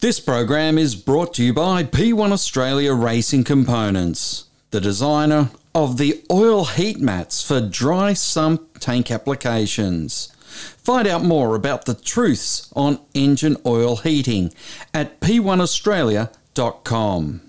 This program is brought to you by P1 Australia Racing Components, the designer of the oil heat mats for dry sump tank applications. Find out more about the truths on engine oil heating at p1australia.com.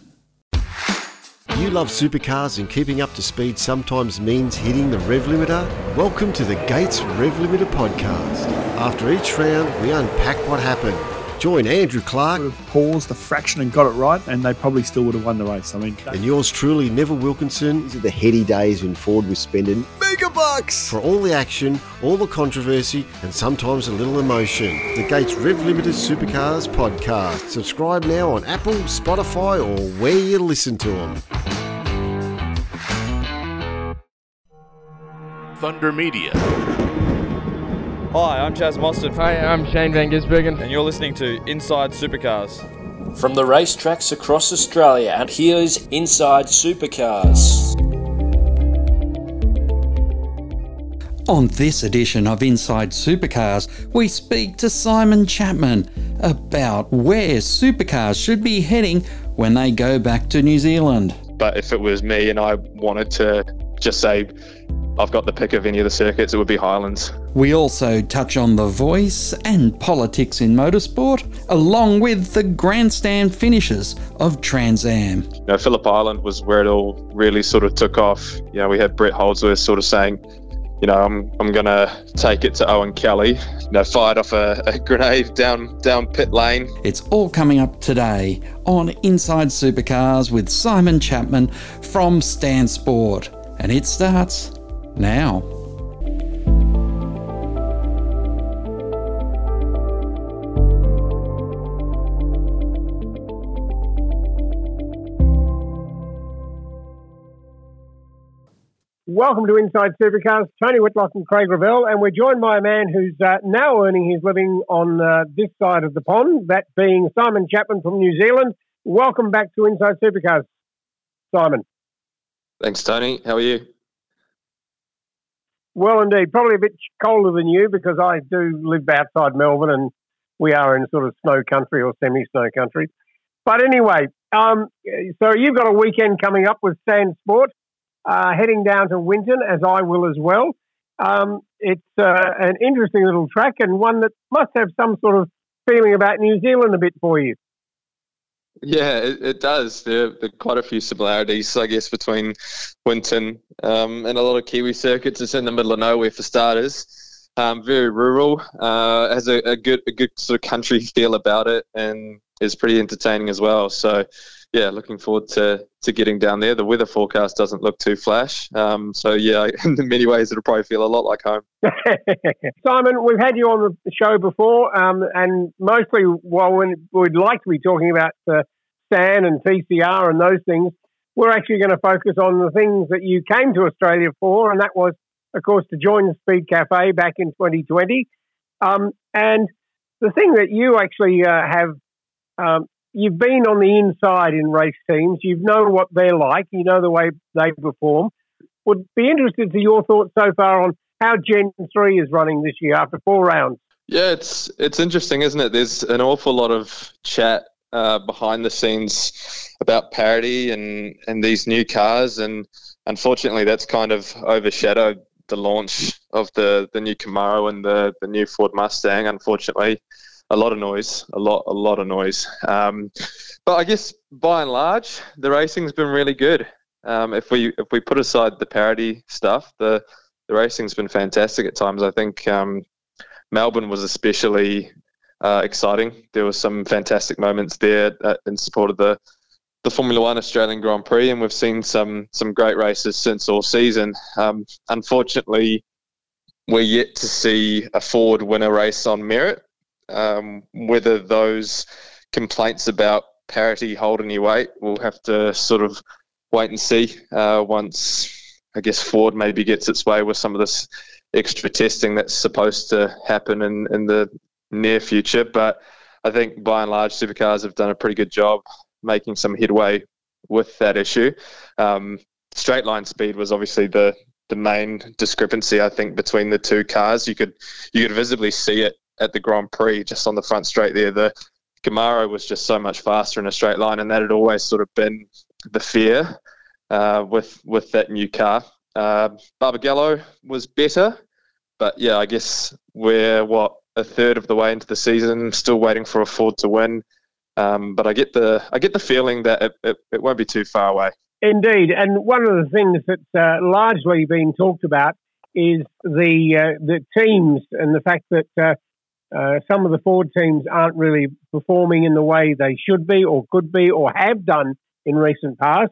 You love supercars and keeping up to speed sometimes means hitting the rev limiter? Welcome to the Gates Rev Limiter podcast. After each round, we unpack what happened Join Andrew Clark. Would have paused a fraction and got it right, and they probably still would have won the race. I mean, and yours truly, Neville Wilkinson. These are the heady days when Ford was spending mega bucks for all the action, all the controversy, and sometimes a little emotion. The Gates Rev Limiter Supercars podcast. Subscribe now on Apple, Spotify, or where you listen to them. Thunder Media. Hi, I'm Chaz Mostert. Hi, I'm Shane Van Gisbergen. And you're listening to Inside Supercars. From the racetracks across Australia, and here's Inside Supercars. On this edition of Inside Supercars, we speak to Simon Chapman about where supercars should be heading when they go back to New Zealand. But if it was me and I wanted to just say, I've got the pick of any of the circuits, it would be Highlands. We also touch on the voice and politics in motorsport, along with the grandstand finishes of Trans Am. You know, Phillip Island was where it all really sort of took off. You know, we had Brett Holdsworth sort of saying, you know, I'm, I'm going to take it to Owen Kelly. You know, fired off a, a grenade down down pit lane. It's all coming up today on Inside Supercars with Simon Chapman from Stan Sport. And it starts now. Welcome to Inside Supercars. Tony Whitlock and Craig Revell, and we're joined by a man who's uh, now earning his living on uh, this side of the pond, that being Simon Chapman from New Zealand. Welcome back to Inside Supercars, Simon. Thanks, Tony. How are you? Well, indeed, probably a bit colder than you because I do live outside Melbourne and we are in sort of snow country or semi-snow country. But anyway, um, so you've got a weekend coming up with Stan Sport, uh, heading down to Winton, as I will as well. Um, it's uh, an interesting little track and one that must have some sort of feeling about New Zealand a bit for you. Yeah, it, it does. There, there, are quite a few similarities, I guess, between Winton um, and a lot of Kiwi circuits. It's in the middle of nowhere for starters. Um, very rural, uh, has a, a, good a good sort of country feel about it, and is pretty entertaining as well. So, yeah, looking forward to to getting down there. The weather forecast doesn't look too flash, um, so yeah, in many ways it'll probably feel a lot like home. Simon, we've had you on the show before, um, and mostly while we'd like to be talking about uh, Stan and TCR and those things, we're actually going to focus on the things that you came to Australia for, and that was, of course, to join the Speed Cafe back in 2020. Um, and the thing that you actually uh, have um, you've been on the inside in race teams. You know what they're like. You know the way they perform. Would be interested to your thoughts so far on how Gen Three is running this year after four rounds. Yeah, it's it's interesting, isn't it? There's an awful lot of chat uh, behind the scenes about parity and and these new cars, and unfortunately, that's kind of overshadowed the launch of the the new Camaro and the the new Ford Mustang. Unfortunately, a lot of noise, a lot, a lot of noise. Um, but I guess by and large, the racing's been really good. Um, if we if we put aside the parity stuff, the the racing's been fantastic at times. I think um, Melbourne was especially uh, exciting. There were some fantastic moments there uh, in support of the the Formula One Australian Grand Prix, and we've seen some some great races since all season. Um, unfortunately, we're yet to see a Ford win a race on merit. Um, whether those complaints about parity hold any weight, we'll have to sort of wait and see uh, once, I guess, Ford maybe gets its way with some of this extra testing that's supposed to happen in, in the near future. But I think by and large, supercars have done a pretty good job making some headway with that issue. Um, straight line speed was obviously the the main discrepancy I think between the two cars. You could you could visibly see it at the Grand Prix, just on the front straight there. The Camaro was just so much faster in a straight line, and that had always sort of been the fear uh, with with that new car. Uh, Barbagallo was better, but yeah, I guess we're what a third of the way into the season, still waiting for a Ford to win. Um, but I get the I get the feeling that it, it, it, won't be too far away. Indeed, and one of the things that's uh, largely been talked about is the uh, the teams and the fact that uh, some of the Ford teams aren't really performing in the way they should be or could be or have done in recent past.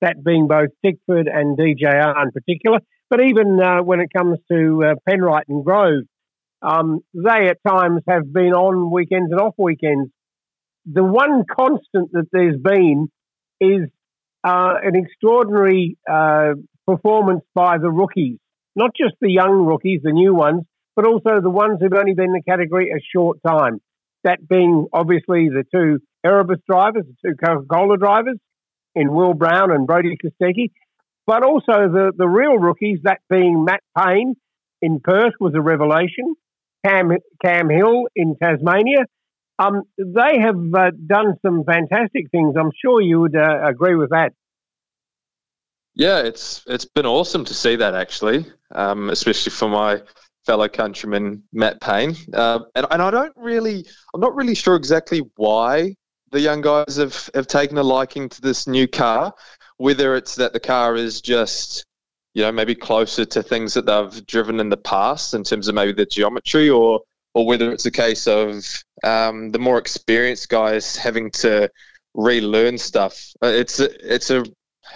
That being both Tickford and DJR in particular, but even uh, when it comes to uh, Penrite and Grove, um, they at times have been on weekends and off weekends. The one constant that there's been is uh, an extraordinary uh, performance by the rookies, not just the young rookies, the new ones, but also the ones who've only been in the category a short time. That being obviously the two Erebus drivers, the two Coca Cola drivers in Will Brown and Brodie Kostecki, but also the, the real rookies, that being Matt Payne in Perth was a revelation, Cam, Cam Hill in Tasmania. Um, they have uh, done some fantastic things. I'm sure you would uh, agree with that. Yeah, it's it's been awesome to see that actually, um, especially for my fellow countryman Matt Payne. Uh, and, and I don't really, I'm not really sure exactly why the young guys have, have taken a liking to this new car, whether it's that the car is just, you know, maybe closer to things that they've driven in the past in terms of maybe the geometry or, or whether it's a case of um, the more experienced guys having to relearn stuff. Uh, it's it's a,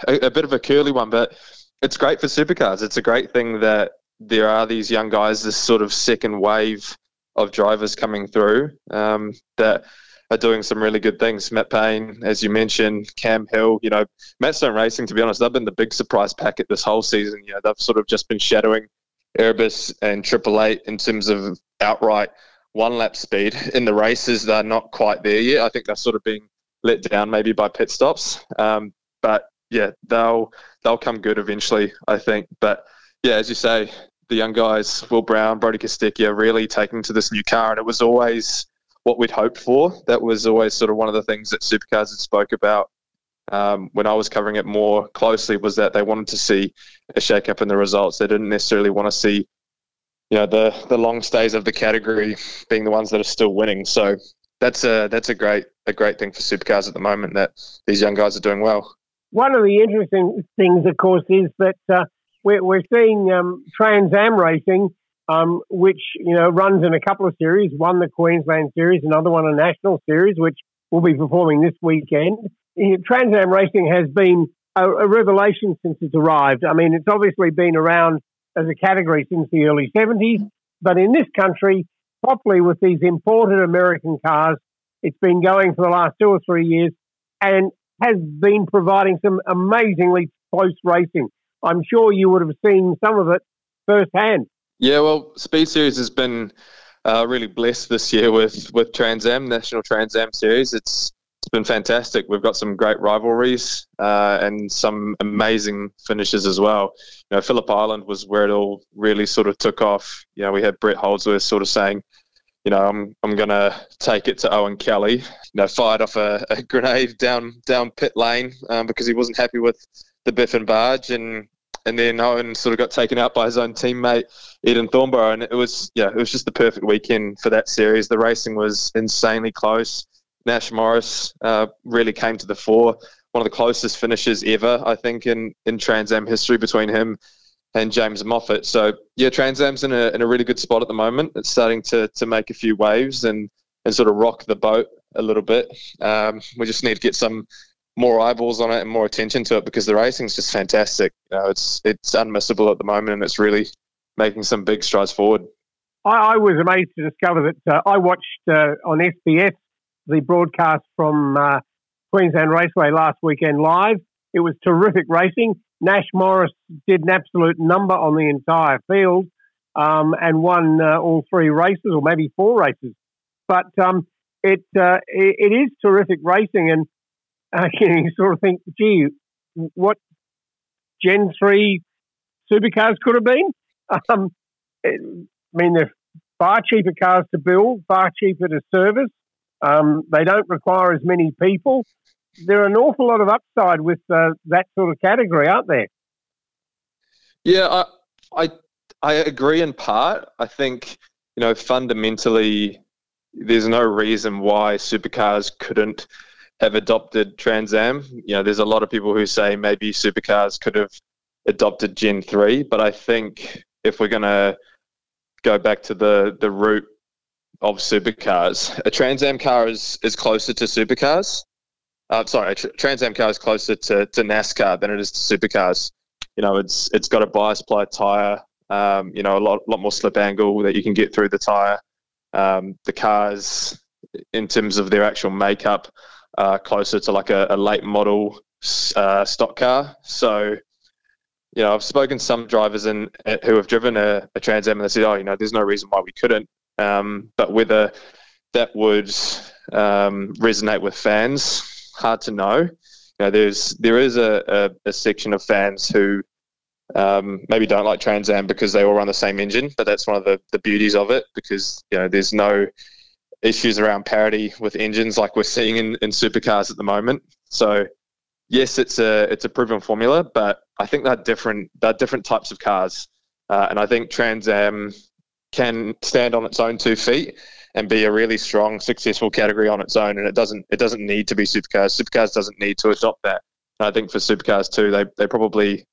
a, a bit of a curly one, but it's great for supercars. It's a great thing that there are these young guys, this sort of second wave of drivers coming through um, that are doing some really good things. Matt Payne, as you mentioned, Cam Hill, you know, Matt Stone Racing, to be honest, they've been the big surprise packet this whole season. You know, they've sort of just been shadowing Erebus and Triple Eight in terms of outright one lap speed. In the races, they're not quite there yet. I think they're sort of being let down maybe by pit stops. Um, but yeah, they'll they'll come good eventually, I think. But yeah, as you say, the young guys, Will Brown, Brodie Kostecki, are really taking to this new car, and it was always what we'd hoped for. That was always sort of one of the things that Supercars had spoke about um, when I was covering it more closely was that they wanted to see a shake-up in the results. They didn't necessarily want to see, you know, the the long stays of the category being the ones that are still winning. So that's a that's a great a great thing for Supercars at the moment that these young guys are doing well. One of the interesting things, of course, is that uh, we're, we're seeing um, Trans Am racing um, which you know runs in a couple of series. One the Queensland Series, another one a National Series, which will be performing this weekend. Trans Am Racing has been a, a, revelation since it's arrived. I mean, it's obviously been around as a category since the early 70s, but in this country, properly with these imported American cars, it's been going for the last two or three years and has been providing some amazingly close racing. I'm sure you would have seen some of it firsthand. Yeah, well, Speed Series has been uh, really blessed this year with with Trans Am National Trans Am Series. It's it's been fantastic. We've got some great rivalries uh, and some amazing finishes as well. You know, Phillip Island was where it all really sort of took off. You know, we had Brett Holdsworth sort of saying, you know, I'm I'm gonna take it to Owen Kelly. You know, fired off a, a grenade down down pit lane um, because he wasn't happy with the biff and barge, and and then Owen sort of got taken out by his own teammate Eden Thornborough, and it was yeah, it was just the perfect weekend for that series. The racing was insanely close. Nash Morris uh, really came to the fore. One of the closest finishes ever, I think, in in Trans Am history between him and James Moffat. So yeah, Trans Am's in a in a really good spot at the moment. It's starting to to make a few waves and and sort of rock the boat a little bit. Um, we just need to get some more eyeballs on it and more attention to it because the racing's just fantastic. You know, it's it's unmissable at the moment, and it's really making some big strides forward. I, I was amazed to discover that uh, I watched uh, on SBS the broadcast from uh, Queensland Raceway last weekend live. It was terrific racing. Nash Morris did an absolute number on the entire field um, and won uh, all three races, or maybe four races. But um, it, uh, it, it is terrific racing, and uh, you sort of think, gee, what Gen 3 supercars could have been? Um, it, I mean, they're far cheaper cars to build, far cheaper to service. Um, they don't require as many people. There are an awful lot of upside with uh, that sort of category, aren't there? Yeah, I, I I agree in part. I think you know fundamentally, there's no reason why supercars couldn't have adopted Trans Am. You know, there's a lot of people who say maybe supercars could have adopted Gen three, but I think if we're going to go back to the the root of supercars, a Trans Am car is is closer to supercars. Uh, sorry, a Trans Am car is closer to, to NASCAR than it is to supercars. You know, it's it's got a bias ply tire. Um, you know, a lot lot more slip angle that you can get through the tire. Um, the cars, in terms of their actual makeup, are closer to like a, a late model uh, stock car. So, you know, I've spoken to some drivers in, who have driven a, a Trans Am and they said, oh, you know, there's no reason why we couldn't. Um, but whether that would um, resonate with fans, hard to know. You know, there's there is a, a, a section of fans who um, maybe don't like Trans Am because they all run the same engine, but that's one of the, the beauties of it because you know there's no issues around parity with engines like we're seeing in, in supercars at the moment. So yes, it's a it's a proven formula, but I think they're different. They're different types of cars, uh, and I think Trans Am can stand on its own two feet and be a really strong, successful category on its own. And it doesn't it doesn't need to be supercars. Supercars doesn't need to adopt that. And I think for supercars too, they they probably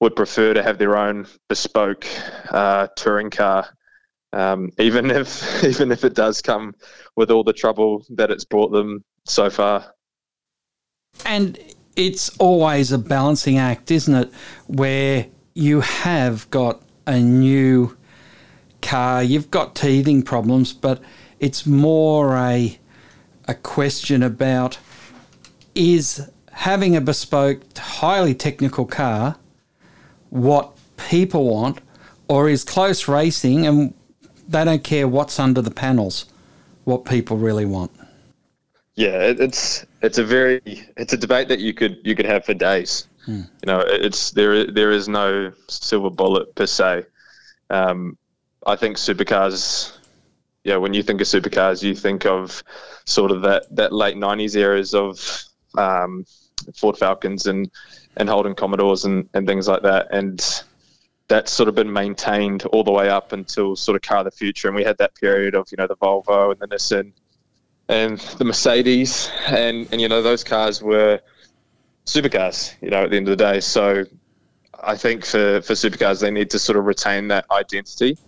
would prefer to have their own bespoke uh, touring car, um, even if even if it does come with all the trouble that it's brought them so far. And it's always a balancing act, isn't it? Where you have got a new car, you've got teething problems, but it's more a a question about is having a bespoke, highly technical car what people want, or is close racing and they don't care what's under the panels, what people really want. Yeah, it's it's a very it's a debate that you could you could have for days. Hmm. You know, it's there there is no silver bullet per se. Um, I think supercars. Yeah, when you think of supercars, you think of sort of that that late '90s eras of um, Ford Falcons and and Holden Commodores and, and things like that. And that's sort of been maintained all the way up until sort of car of the future. And we had that period of, you know, the Volvo and the Nissan and the Mercedes. And, and you know, those cars were supercars, you know, at the end of the day. So I think for, for supercars, they need to sort of retain that identity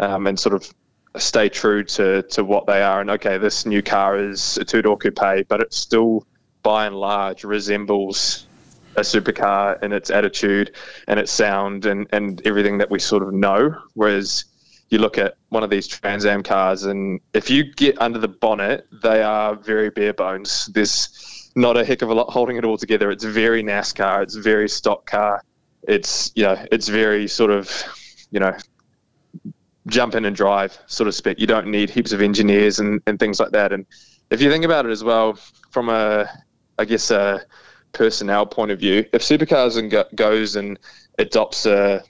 um, and sort of stay true to, to what they are. And okay, this new car is a two door coupe, but it still by and large resembles a supercar and its attitude and its sound and, and everything that we sort of know. Whereas you look at one of these Trans Am cars, and if you get under the bonnet, they are very bare bones. There's not a heck of a lot holding it all together. It's very NASCAR. It's very stock car. It's you know, it's very sort of you know, jump in and drive sort of spec. You don't need heaps of engineers and, and things like that. And if you think about it as well, from a I guess a personnel point of view, if Supercars and go, goes and adopts a,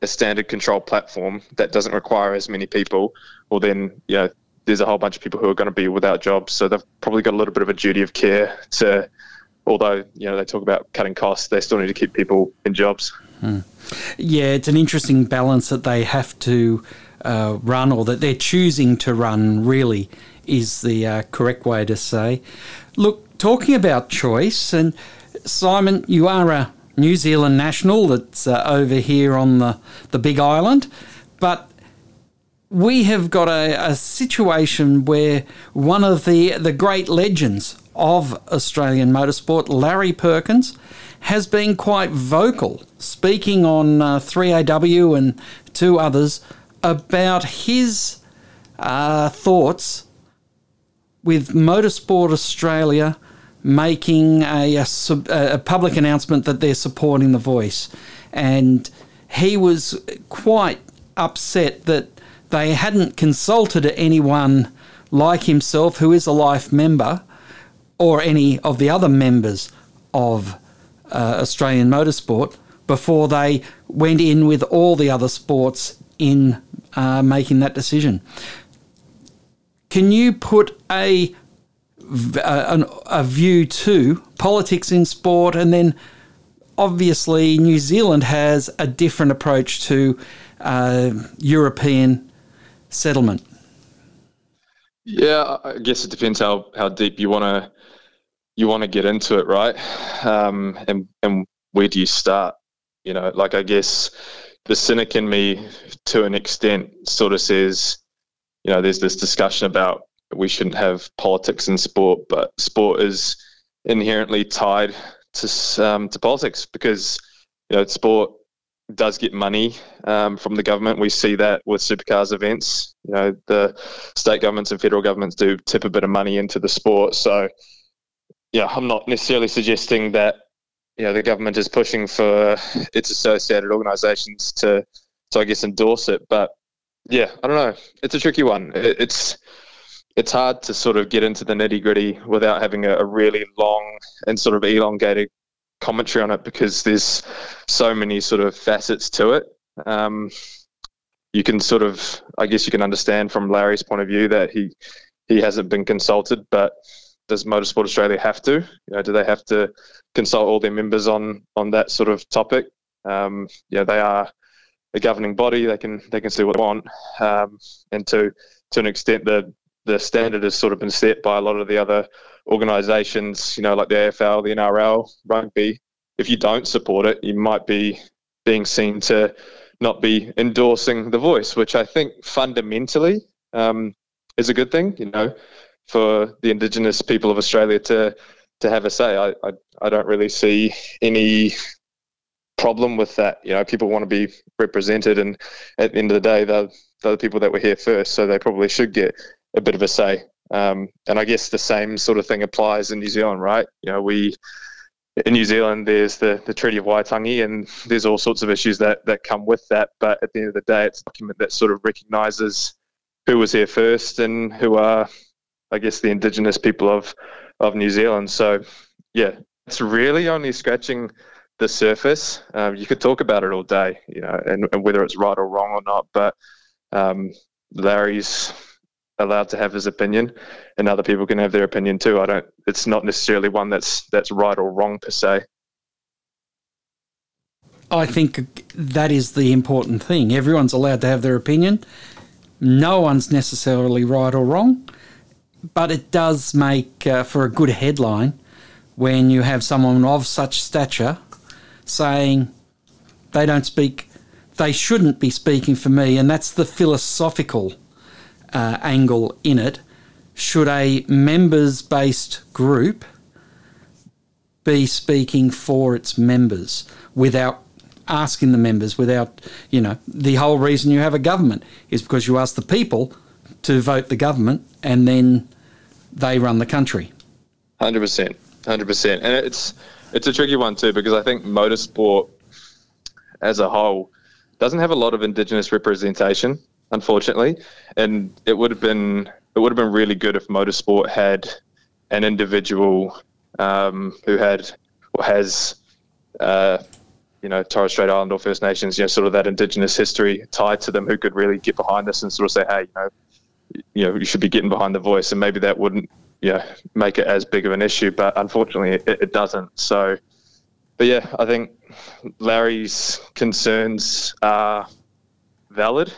a standard control platform that doesn't require as many people, well then you know there's a whole bunch of people who are going to be without jobs. So they've probably got a little bit of a duty of care to, although you know they talk about cutting costs, they still need to keep people in jobs. Hmm. Yeah, it's an interesting balance that they have to uh, run, or that they're choosing to run. Really, is the uh, correct way to say. Look, talking about choice and Simon, you are a New Zealand national that's uh, over here on the, the Big Island, but we have got a, a, situation where one of the, the great legends of Australian motorsport, Larry Perkins, has been quite vocal, speaking on uh, 3AW and two others about his uh, thoughts with Motorsport Australia making a, a, a, public announcement that they're supporting The Voice. And he was quite upset that they hadn't consulted anyone like himself who is a life member or any of the other members of uh, Australian motorsport before they went in with all the other sports in uh, making that decision. Can you put a a, a view to politics in sport, and then obviously New Zealand has a different approach to uh, European settlement. Yeah, I guess it depends how, how deep you want to you want to get into it, right? Um, and and where do you start? You know, like I guess the cynic in me, to an extent, sort of says, you know, there's this discussion about we shouldn't have politics in sport, but sport is inherently tied to um, to politics because you know sport does get money um, from the government. We see that with supercars events. You know, the state governments and federal governments do tip a bit of money into the sport. So, yeah, I'm not necessarily suggesting that you know the government is pushing for its associated organisations to, to I guess endorse it. But yeah, I don't know. It's a tricky one. It, it's it's hard to sort of get into the nitty gritty without having a, a, really long and sort of elongated commentary on it because there's so many sort of facets to it. Um, you can sort of, I guess, you can understand from Larry's point of view that he he hasn't been consulted, but does Motorsport Australia have to? You know, do they have to consult all their members on on that sort of topic? Um, they are a governing body. They can they can see what they want, um, and to to an extent, the the standard has sort of been set by a lot of the other organisations, you know, like the AFL, the NRL, rugby. If you don't support it, you might be being seen to not be endorsing the voice, which I think fundamentally um, is a good thing, you know, for the Indigenous people of Australia to to have a say. I, I, I don't really see any problem with that. You know, people want to be represented, and at the end of the day, they're, they're the people that were here first, so they probably should get a bit of a say. Um, and I guess the same sort of thing applies in New Zealand, right? You know, we in New Zealand there's the, the Treaty of Waitangi, and there's all sorts of issues that that come with that. But at the end of the day, it's a document that sort of recognises who was here first and who are, I guess, the Indigenous people of of New Zealand. So, yeah, it's really only scratching the surface. Um, you could talk about it all day, you know, and, and whether it's right or wrong or not. But um, Larry's allowed to have his opinion, and other people can have their opinion too. I don't. It's not necessarily one that's that's right or wrong per se. I think that is the important thing. Everyone's allowed to have their opinion. No one's necessarily right or wrong, but it does make uh, for a good headline when you have someone of such stature saying they don't speak, they shouldn't be speaking for me, and that's the philosophical uh, angle in it, should a members based group be speaking for its members without asking the members, without, you know, the whole reason you have a government is because you ask the people to vote the government and then they run the country. 100%. 100%. And it's, it's a tricky one too because I think motorsport as a whole doesn't have a lot of Indigenous representation unfortunately. And it would have been it would have been really good if motorsport had an individual um, who had or has uh, you know Torres Strait Islander First Nations, you know, sort of that Indigenous history tied to them, who could really get behind this and sort of say, hey, you know, you know, you should be getting behind the voice, and maybe that wouldn't, know, make it as big of an issue. But unfortunately, it, it doesn't. So, but yeah, I think Larry's concerns are valid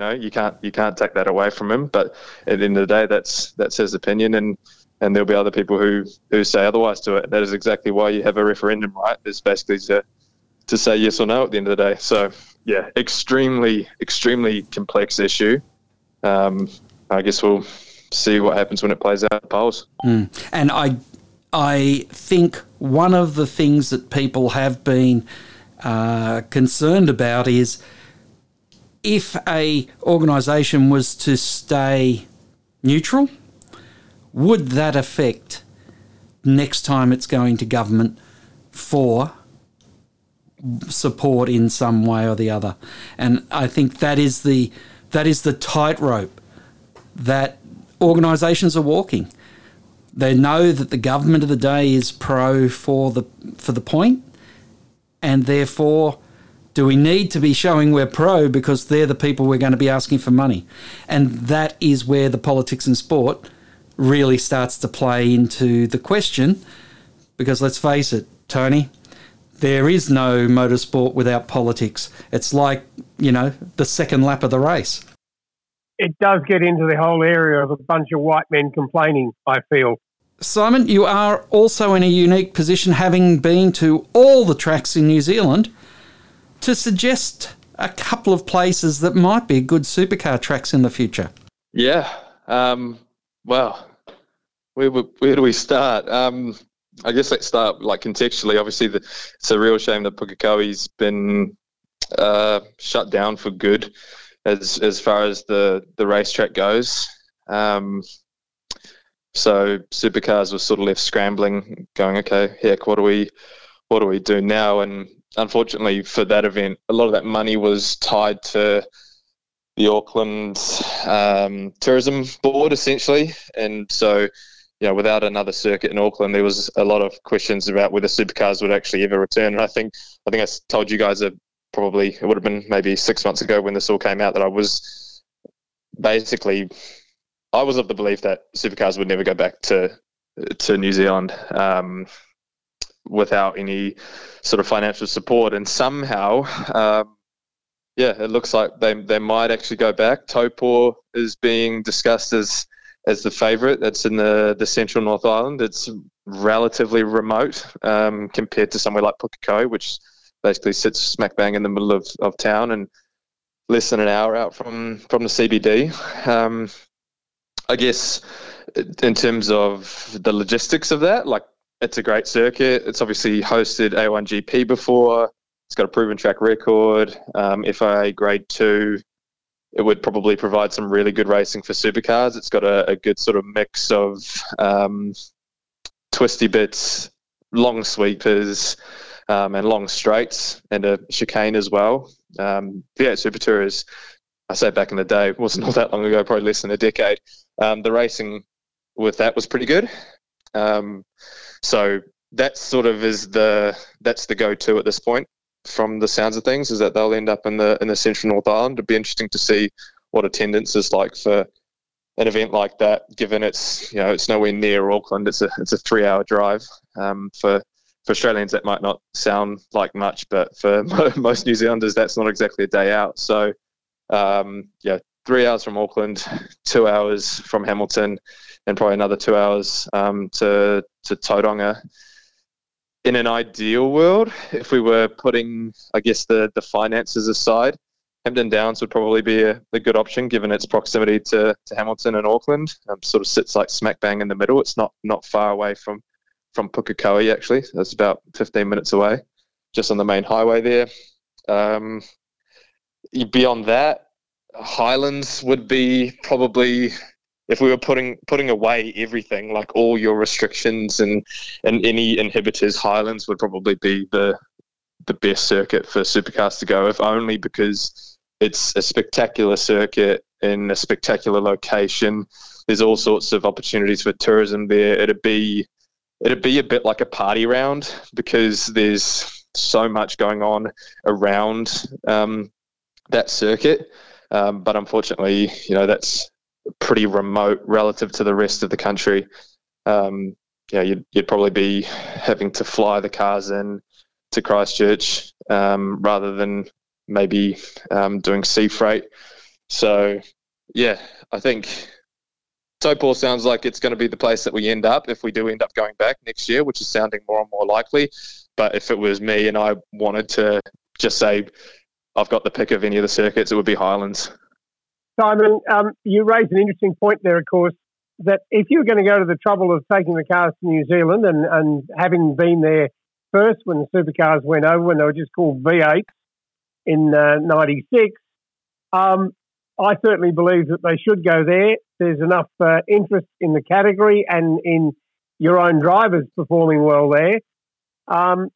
know, you can't you can't take that away from him. But at the end of the day, that's that's his opinion, and and there'll be other people who who say otherwise to it. That is exactly why you have a referendum, right? It's basically to to say yes or no at the end of the day. So yeah, extremely extremely complex issue. Um, I guess we'll see what happens when it plays out in polls. Mm. And I I think one of the things that people have been uh, concerned about is if a organisation was to stay neutral, would that affect next time it's going to government for support in some way or the other? And I think that is the that is the tightrope that organisations are walking. They know that the government of the day is pro for the for the point, and therefore do we need to be showing we're pro because they're the people we're going to be asking for money? And that is where the politics and sport really starts to play into the question because let's face it, Tony, there is no motorsport without politics. It's like, you know, the second lap of the race. It does get into the whole area of a bunch of white men complaining, I feel. Simon, you are also in a unique position having been to all the tracks in New Zealand to suggest a couple of places that might be good supercar tracks in the future. Yeah. Um, well, where, where do we start? Um, I guess let's start like contextually. Obviously, the, it's a real shame that Pukekohe's been uh, shut down for good as as far as the the racetrack goes. Um, so supercars were sort of left scrambling, going, okay, heck, what do we what do we do now? And unfortunately for that event, a lot of that money was tied to the Auckland um, Tourism Board, essentially, and so you know, without another circuit in Auckland, there was a lot of questions about whether supercars would actually ever return. And I think I think I told you guys that probably it would have been maybe six months ago when this all came out that I was basically I was of the belief that supercars would never go back to to New Zealand um, without any sort of financial support, and somehow. Um, yeah, it looks like they they might actually go back. Taupo is being discussed as as the favourite. That's in the, the central North Island. It's relatively remote um, compared to somewhere like Pukekohe, which basically sits smack bang in the middle of, of town and less than an hour out from, from the CBD. Um, I guess in terms of the logistics of that, like it's a great circuit. It's obviously hosted A1GP before. It's got a proven track record, um, FIA Grade 2 it would probably provide some really good racing for supercars. It's got a, a good sort of mix of um, twisty bits, long sweepers, um, and long straights, and a chicane as well. Um, V8 SuperTourers, I say back in the day, wasn't all that long ago, probably less than a decade. Um, the racing with that was pretty good. Um, so that sort of is the that's the go-to at this point from the sounds of things is that they'll end up in the in the central North Island. It'd be interesting to see what attendance is like for an event like that, given it's you know it's nowhere near Auckland. It's a it's a three hour drive. Um, for for Australians, that might not sound like much, but for most New Zealanders, that's not exactly a day out. So um, yeah, three hours from Auckland, two hours from Hamilton, and probably another two hours um, to to Tauranga in an ideal world, if we were putting, I guess, the, the finances aside, Hampton Downs would probably be a, a good option given its proximity to, to Hamilton and Auckland. Um, sort of sits like smack bang in the middle. It's not not far away from from Pukekohe actually. It's about 15 minutes away, just on the main highway there. Um, beyond that, Highlands would be probably if we were putting putting away everything, like all your restrictions and and any inhibitors, Highlands would probably be the the best circuit for supercars to go, if only because it's a spectacular circuit in a spectacular location. There's all sorts of opportunities for tourism there. It'd be it'd be a bit like a party round because there's so much going on around um, that circuit. Um, but unfortunately, you know that's pretty remote relative to the rest of the country. Um, yeah, you'd, you'd probably be having to fly the cars in to Christchurch um, rather than maybe um, doing sea freight. So, yeah, I think Taupo sounds like it's going to be the place that we end up if we do end up going back next year, which is sounding more and more likely. But if it was me and I wanted to just say I've got the pick of any of the circuits, it would be Highlands. Simon, um, you raised an interesting point there, of course, that if you're going to go to the trouble of taking the cars to New Zealand and, and having been there first when the supercars went over, when they were just called V8 in uh, 96, um, I certainly believe that they should go there. There's enough uh, interest in the category and in your own drivers performing well there. Um,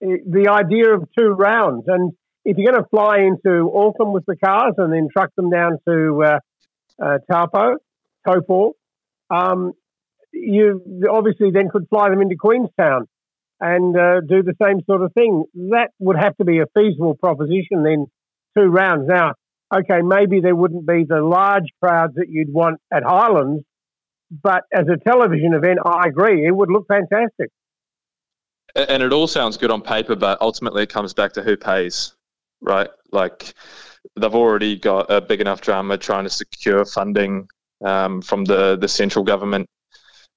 the idea of two rounds, and if you're going to fly into Auckland with the cars and then truck them down to uh, uh, Taupo, Taupo, um, you obviously then could fly them into Queenstown and uh, do the same sort of thing. That would have to be a feasible proposition then, two rounds. Now, okay, maybe there wouldn't be the large crowds that you'd want at Highlands, but as a television event, I agree, it would look fantastic. And it all sounds good on paper, but ultimately it comes back to who pays, right? Like they've already got a big enough drama trying to secure funding um, from the, the central government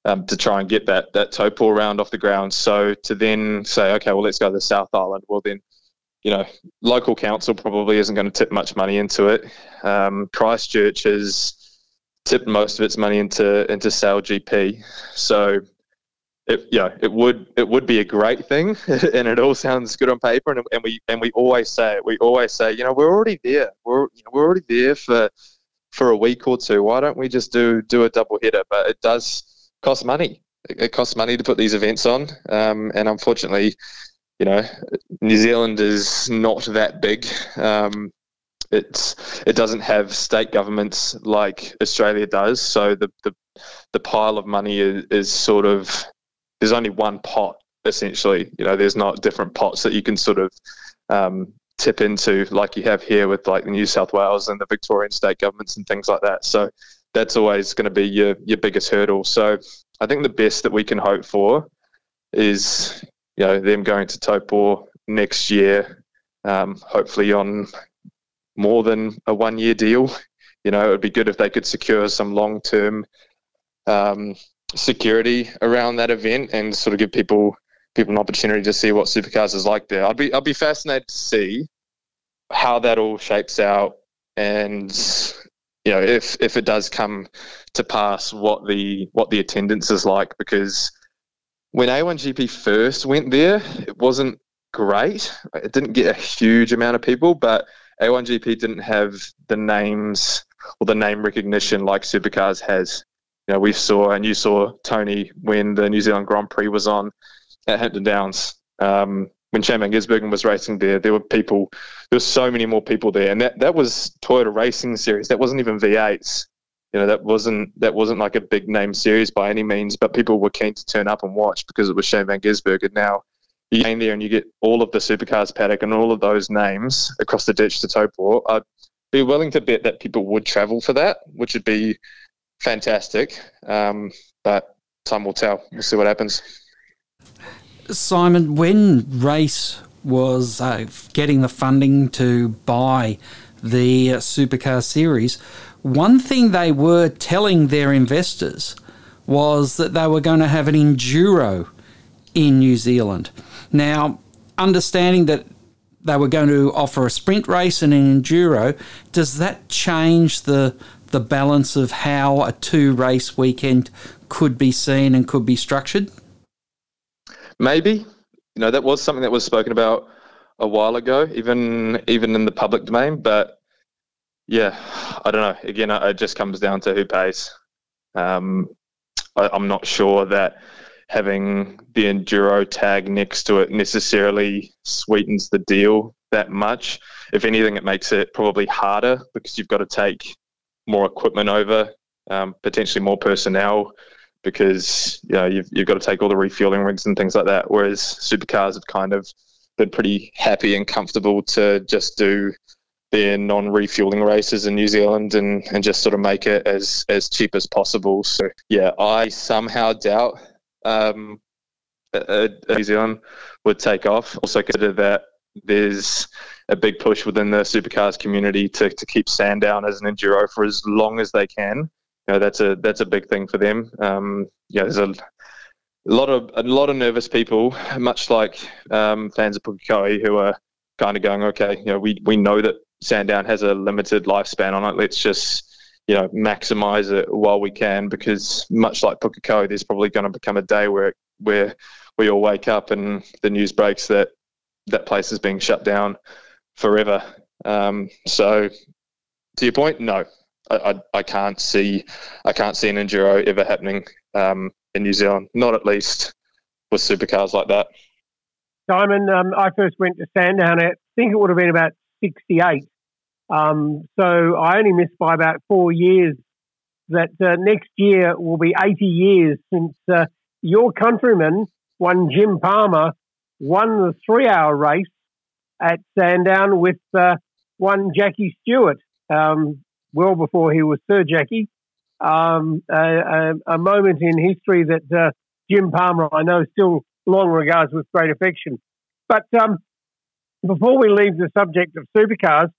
um, to try and get that that Taupo round off the ground. So to then say, okay, well, let's go to the South Island. Well, then, you know, local council probably isn't going to tip much money into it. Um, Christchurch has tipped most of its money into into SailGP. So it know it would it would be a great thing, and it all sounds good on paper. And, and we and we always say it. We always say, you know, we're already there. We're you know, we're already there for for a week or two. Why don't we just do do a double header? But it does cost money. It, it costs money to put these events on, um, and unfortunately, you know, New Zealand is not that big. Um, it's it doesn't have state governments like Australia does, so the the, the pile of money is, is sort of there's only one pot essentially. You know, there's not different pots that you can sort of um, tip into like you have here with like the New South Wales and the Victorian state governments and things like that. So that's always going to be your, your biggest hurdle. So I think the best that we can hope for is, you know, them going to Taupo next year, um, hopefully on more than a one year deal. You know, it would be good if they could secure some long term um, security around that event and sort of give people people an opportunity to see what supercars is like there. I'd be I'd be fascinated to see how that all shapes out and you know, if if it does come to pass, what the what the attendance is like, because when A1GP first went there, it wasn't great. It didn't get a huge amount of people, but A1GP didn't have the names or the name recognition like Supercars has. You know, we saw and you saw Tony when the New Zealand Grand Prix was on at Hampton Downs. Um, when Shane Van Gisbergen was racing there, there were people, there were so many more people there, and that, that was Toyota Racing Series. That wasn't even V8s. You know, that wasn't that wasn't like a big name series by any means, but people were keen to turn up and watch because it was Shane Van Gisbergen. Now you get in there and you get all of the supercars paddock and all of those names across the ditch to Taupo. I'd be willing to bet that people would travel for that, which would be fantastic. Um, but time will tell. We'll see what happens. Simon, when Race was uh, getting the funding to buy the uh, supercar series, one thing they were telling their investors was that they were going to have an enduro in New Zealand. Now, understanding that they were going to offer a sprint race and an enduro, does that change the the balance of how a two race weekend could be seen and could be structured? Maybe, you know, that was something that was spoken about a while ago, even even in the public domain. But yeah, I don't know. Again, it just comes down to who pays. Um, I, I'm not sure that having the enduro tag next to it necessarily sweetens the deal that much. If anything, it makes it probably harder because you've got to take more equipment over, um, potentially more personnel, because you know you've you've got to take all the refueling rigs and things like that. Whereas supercars have kind of been pretty happy and comfortable to just do their non-refueling races in New Zealand and, and just sort of make it as as cheap as possible. So yeah, I somehow doubt um, uh, New Zealand would take off. Also consider that there's a big push within the supercars community to, to keep Sandown as an enduro for as long as they can you know, that's a that's a big thing for them. Um, yeah, there's a, lot of a lot of nervous people, much like um, fans of Pukekohe, who are kind of going, okay, you know, we we know that Sandown has a limited lifespan on it. Let's just you know maximize it while we can, because much like Pukekohe, there's probably going to become a day where where we all wake up and the news breaks that that place is being shut down forever. Um, so, to your point, no, I, I, I can't see I can't see an enduro ever happening um, in New Zealand. Not at least with supercars like that. Simon, um, I first went to Sandown. At I think it would have been about '68. Um, so I only missed by about four years. That uh, next year will be 80 years since uh, your countryman, one Jim Palmer, won the three-hour race at Sandown with uh, one Jackie Stewart. Um, well before he was Sir Jackie. um, a, a, moment in history that uh, Jim Palmer, I know, still long regards with great affection. But um, before we leave the subject of supercars,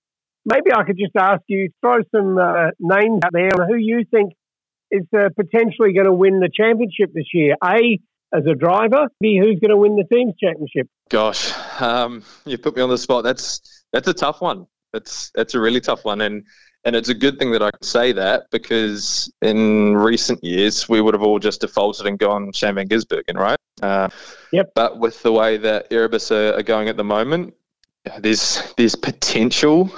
maybe I could just ask you throw some uh, names out there on who you think is uh, potentially going to win the championship this year. A as a driver, who's going to win the team's championship. Gosh, um, you put me on the spot. That's that's a tough one. That's that's a really tough one, and and it's a good thing that I can say that because in recent years we would have all just defaulted and gone Shane van Gisbergen, right? Uh, yep. But with the way that Erebus are, are going at the moment, there's there's potential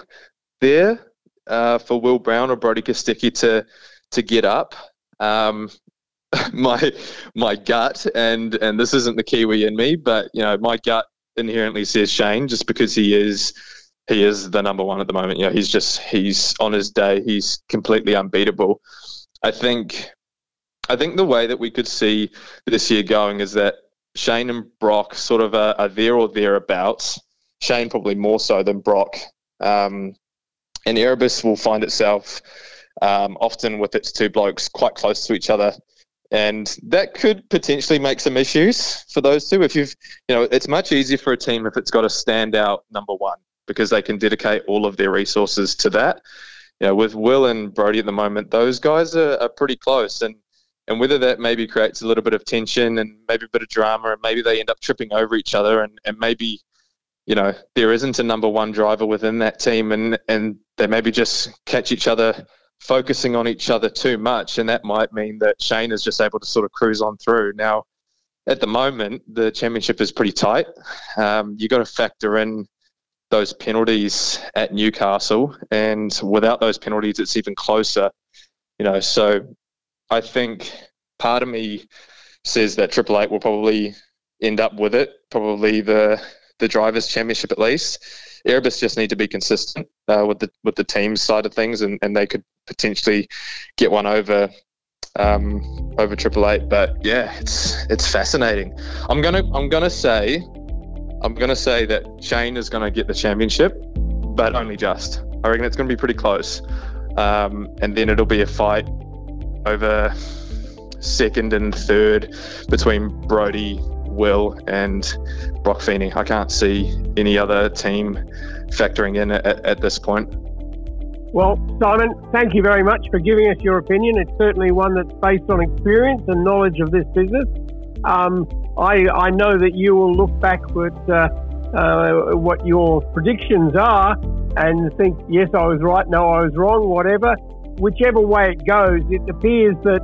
there uh, for Will Brown or Brodie Kostecki to to get up. Um, my my gut and and this isn't the Kiwi in me, but you know my gut inherently says Shane just because he is he is the number one at the moment. You know he's just he's on his day. He's completely unbeatable. I think I think the way that we could see this year going is that Shane and Broc sort of are, are there or thereabouts. Shane probably more so than Broc. Um, and Erebus will find itself um, often with its two blokes quite close to each other. And that could potentially make some issues for those two. If you've, you know, it's much easier for a team if it's got a standout number one because they can dedicate all of their resources to that. You know, with Will and Brodie at the moment, those guys are, are pretty close. And and whether that maybe creates a little bit of tension and maybe a bit of drama and maybe they end up tripping over each other and, and maybe you know there isn't a number one driver within that team and and they maybe just catch each other focusing on each other too much and that might mean that Shane is just able to sort of cruise on through. Now at the moment the championship is pretty tight. Um, you got to factor in those penalties at Newcastle and without those penalties it's even closer you know. So I think part of me says that Triple Eight will probably end up with it, probably the the drivers' championship at least. Erebus just need to be consistent uh, with the with the team side of things, and, and they could potentially get one over um, over Triple Eight. But yeah, it's it's fascinating. I'm gonna I'm gonna say I'm gonna say that Shane is gonna get the championship, but only just. I reckon it's gonna be pretty close, um, and then it'll be a fight over second and third between Brodie, Will, and Broc Feeney. I can't see any other team factoring in at, at this point. Well, Simon, thank you very much for giving us your opinion. It's certainly one that's based on experience and knowledge of this business. Um, I, I know that you will look back at uh, uh, what your predictions are and think, yes, I was right, no, I was wrong, whatever whichever way it goes, it appears that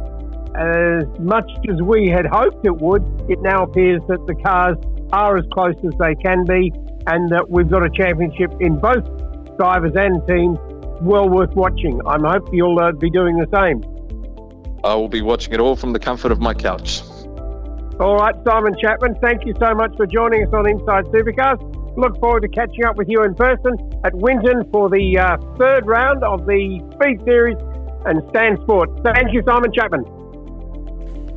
as much as we had hoped it would, it now appears that the cars are as close as they can be, and that we've got a championship in both drivers and teams well worth watching. I'm hope you'll uh, be doing the same. I will be watching it all from the comfort of my couch. All right, Simon Chapman, thank you so much for joining us on Inside Supercars. Look forward to catching up with you in person at Winton for the uh, third round of the Speed Series and Stan Sport. Thank you, Simon Chapman.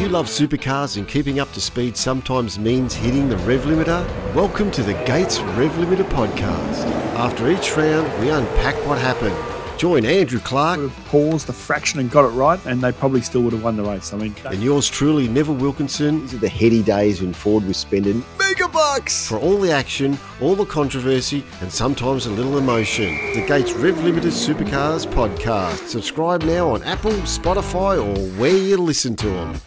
You love supercars and keeping up to speed sometimes means hitting the rev limiter? Welcome to the Gates Rev Limiter podcast. After each round, we unpack what happened Join Andrew Clark. Would have paused a fraction and got it right, and they probably still would have won the race. I mean, and yours truly, Neville Wilkinson. These are the heady days when Ford was spending mega bucks for all the action, all the controversy, and sometimes a little emotion. The Gates Rev Limiter Supercars podcast. Subscribe now on Apple, Spotify, or where you listen to them.